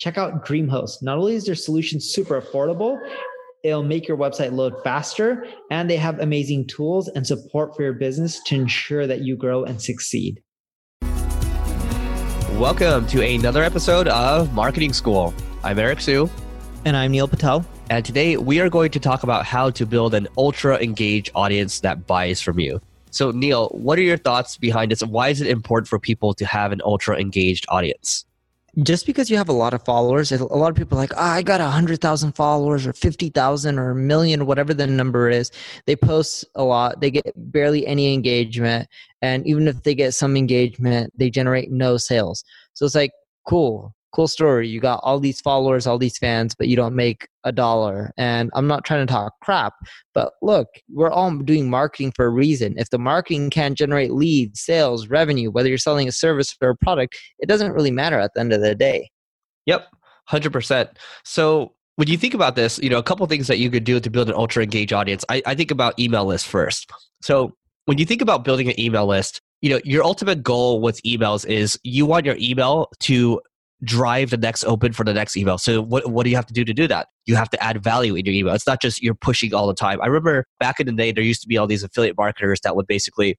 Check out DreamHost. Not only is their solution super affordable, it'll make your website load faster, and they have amazing tools and support for your business to ensure that you grow and succeed. Welcome to another episode of Marketing School. I'm Eric Siu. And I'm Neil Patel. And today we are going to talk about how to build an ultra engaged audience that buys from you. So, Neil, what are your thoughts behind this? Why is it important for people to have an ultra engaged audience? Just because you have a lot of followers, a lot of people are like, oh, I got a hundred thousand followers or fifty thousand or a million, whatever the number is. They post a lot, they get barely any engagement, and even if they get some engagement, they generate no sales. So it's like, cool, cool story. You got all these followers, all these fans, but you don't make a dollar. And I'm not trying to talk crap, but look, we're all doing marketing for a reason. If the marketing can't generate leads, sales, revenue, whether you're selling a service or a product, it doesn't really matter at the end of the day. Yep, 100%. So when you think about this, you know, a couple things that you could do to build an ultra engaged audience. I, I think about email list first. So when you think about building an email list, you know your ultimate goal with emails is you want your email to drive the next open for the next email. So what, what do you have to do to do that? You have to add value in your email. It's not just you're pushing all the time. I remember back in the day, there used to be all these affiliate marketers that would basically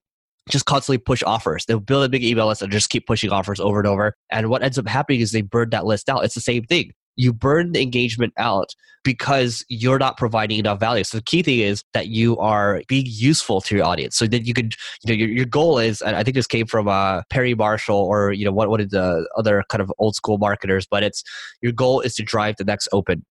just constantly push offers. They'll build a big email list and just keep pushing offers over and over. And what ends up happening is they burn that list out. It's the same thing you burn the engagement out because you're not providing enough value. So the key thing is that you are being useful to your audience. So that you could, you know, your, your goal is, and I think this came from uh, Perry Marshall or, you know, what, what did the other kind of old school marketers, but it's your goal is to drive the next open,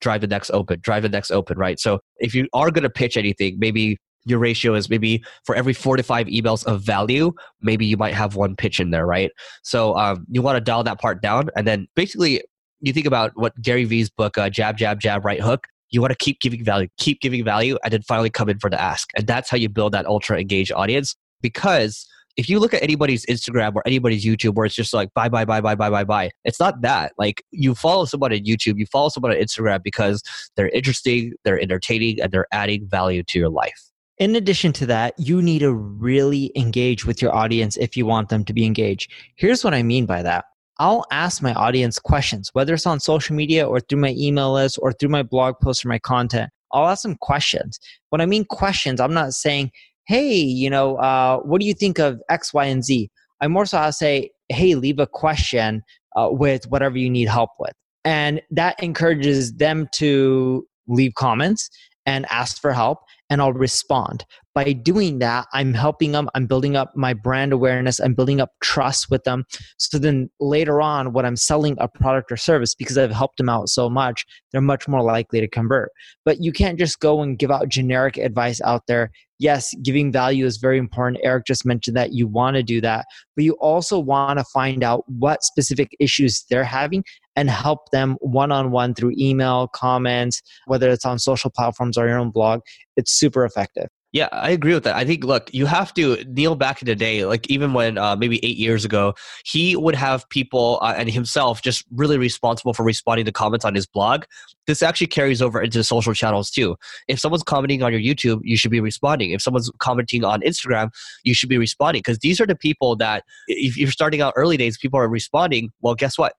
drive the next open, drive the next open, right? So if you are going to pitch anything, maybe your ratio is maybe for every four to five emails of value, maybe you might have one pitch in there, right? So um, you want to dial that part down. And then basically you think about what Gary Vee's book, uh, Jab, Jab, Jab, Right Hook, you want to keep giving value, keep giving value, and then finally come in for the ask. And that's how you build that ultra engaged audience. Because if you look at anybody's Instagram or anybody's YouTube where it's just like buy, buy, buy, buy, buy, buy, buy, it's not that. Like you follow someone on YouTube, you follow someone on Instagram because they're interesting, they're entertaining, and they're adding value to your life. In addition to that, you need to really engage with your audience if you want them to be engaged. Here's what I mean by that. I'll ask my audience questions, whether it's on social media or through my email list or through my blog posts or my content. I'll ask them questions. When I mean questions, I'm not saying, hey, you know, uh, what do you think of X, Y, and Z? I more so I'll say, hey, leave a question uh, with whatever you need help with. And that encourages them to leave comments and ask for help and I'll respond. By doing that, I'm helping them, I'm building up my brand awareness, I'm building up trust with them. So then later on, when I'm selling a product or service, because I've helped them out so much, they're much more likely to convert. But you can't just go and give out generic advice out there. Yes, giving value is very important. Eric just mentioned that you want to do that, but you also want to find out what specific issues they're having and help them one on one through email, comments, whether it's on social platforms or your own blog. It's super effective. Yeah, I agree with that. I think, look, you have to Neil back in the day, like even when uh, maybe eight years ago, he would have people uh, and himself just really responsible for responding to comments on his blog. This actually carries over into social channels too. If someone's commenting on your YouTube, you should be responding. If someone's commenting on Instagram, you should be responding because these are the people that, if you're starting out early days, people are responding. Well, guess what?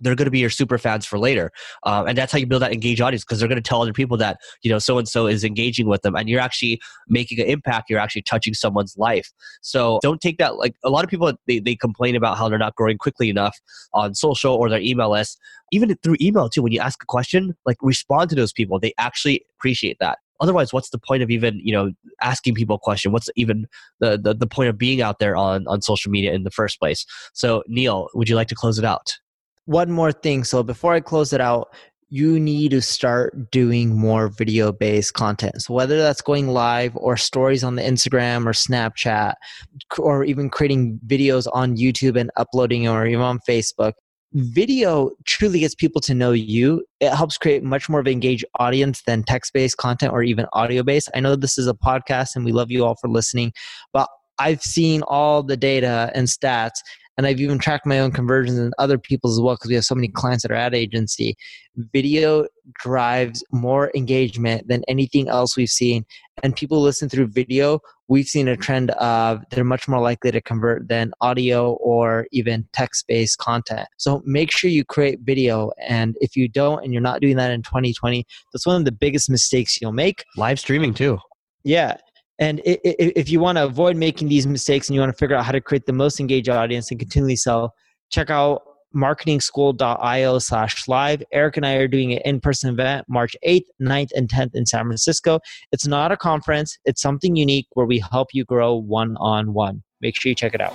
They're going to be your super fans for later. Um, and that's how you build that engaged audience because they're going to tell other people that you know so and so is engaging with them and you're actually making an impact you're actually touching someone's life. So don't take that like a lot of people they, they complain about how they're not growing quickly enough on social or their email list. Even through email too when you ask a question like respond to those people. They actually appreciate that. Otherwise what's the point of even you know asking people a question? What's even the, the the point of being out there on on social media in the first place? So neil would you like to close it out one more thing. So before I close it out, you need to start doing more video based content. So whether that's going live or stories on the Instagram or Snapchat, or even creating videos on YouTube and uploading or even on Facebook, video truly gets people to know you. It helps create much more of an engaged audience than text based content or even audio based. I know this is a podcast and we love you all for listening, but I've seen all the data and stats and I've even tracked my own conversions and other people's as well because we have so many clients that are at agency. Video drives more engagement than anything else we've seen, and people listen through video. We've seen a trend of they're much more likely to convert than audio or even text based content. So make sure you create video, and if you don't, and you're not doing that in 2020, that's one of the biggest mistakes you'll make. Live streaming too. Yeah. And if you want to avoid making these mistakes and you want to figure out how to create the most engaged audience and continually sell, check out marketingschool.io slash live. Eric and I are doing an in-person event March 8th, 9th, and 10th in San Francisco. It's not a conference. It's something unique where we help you grow one-on-one. Make sure you check it out.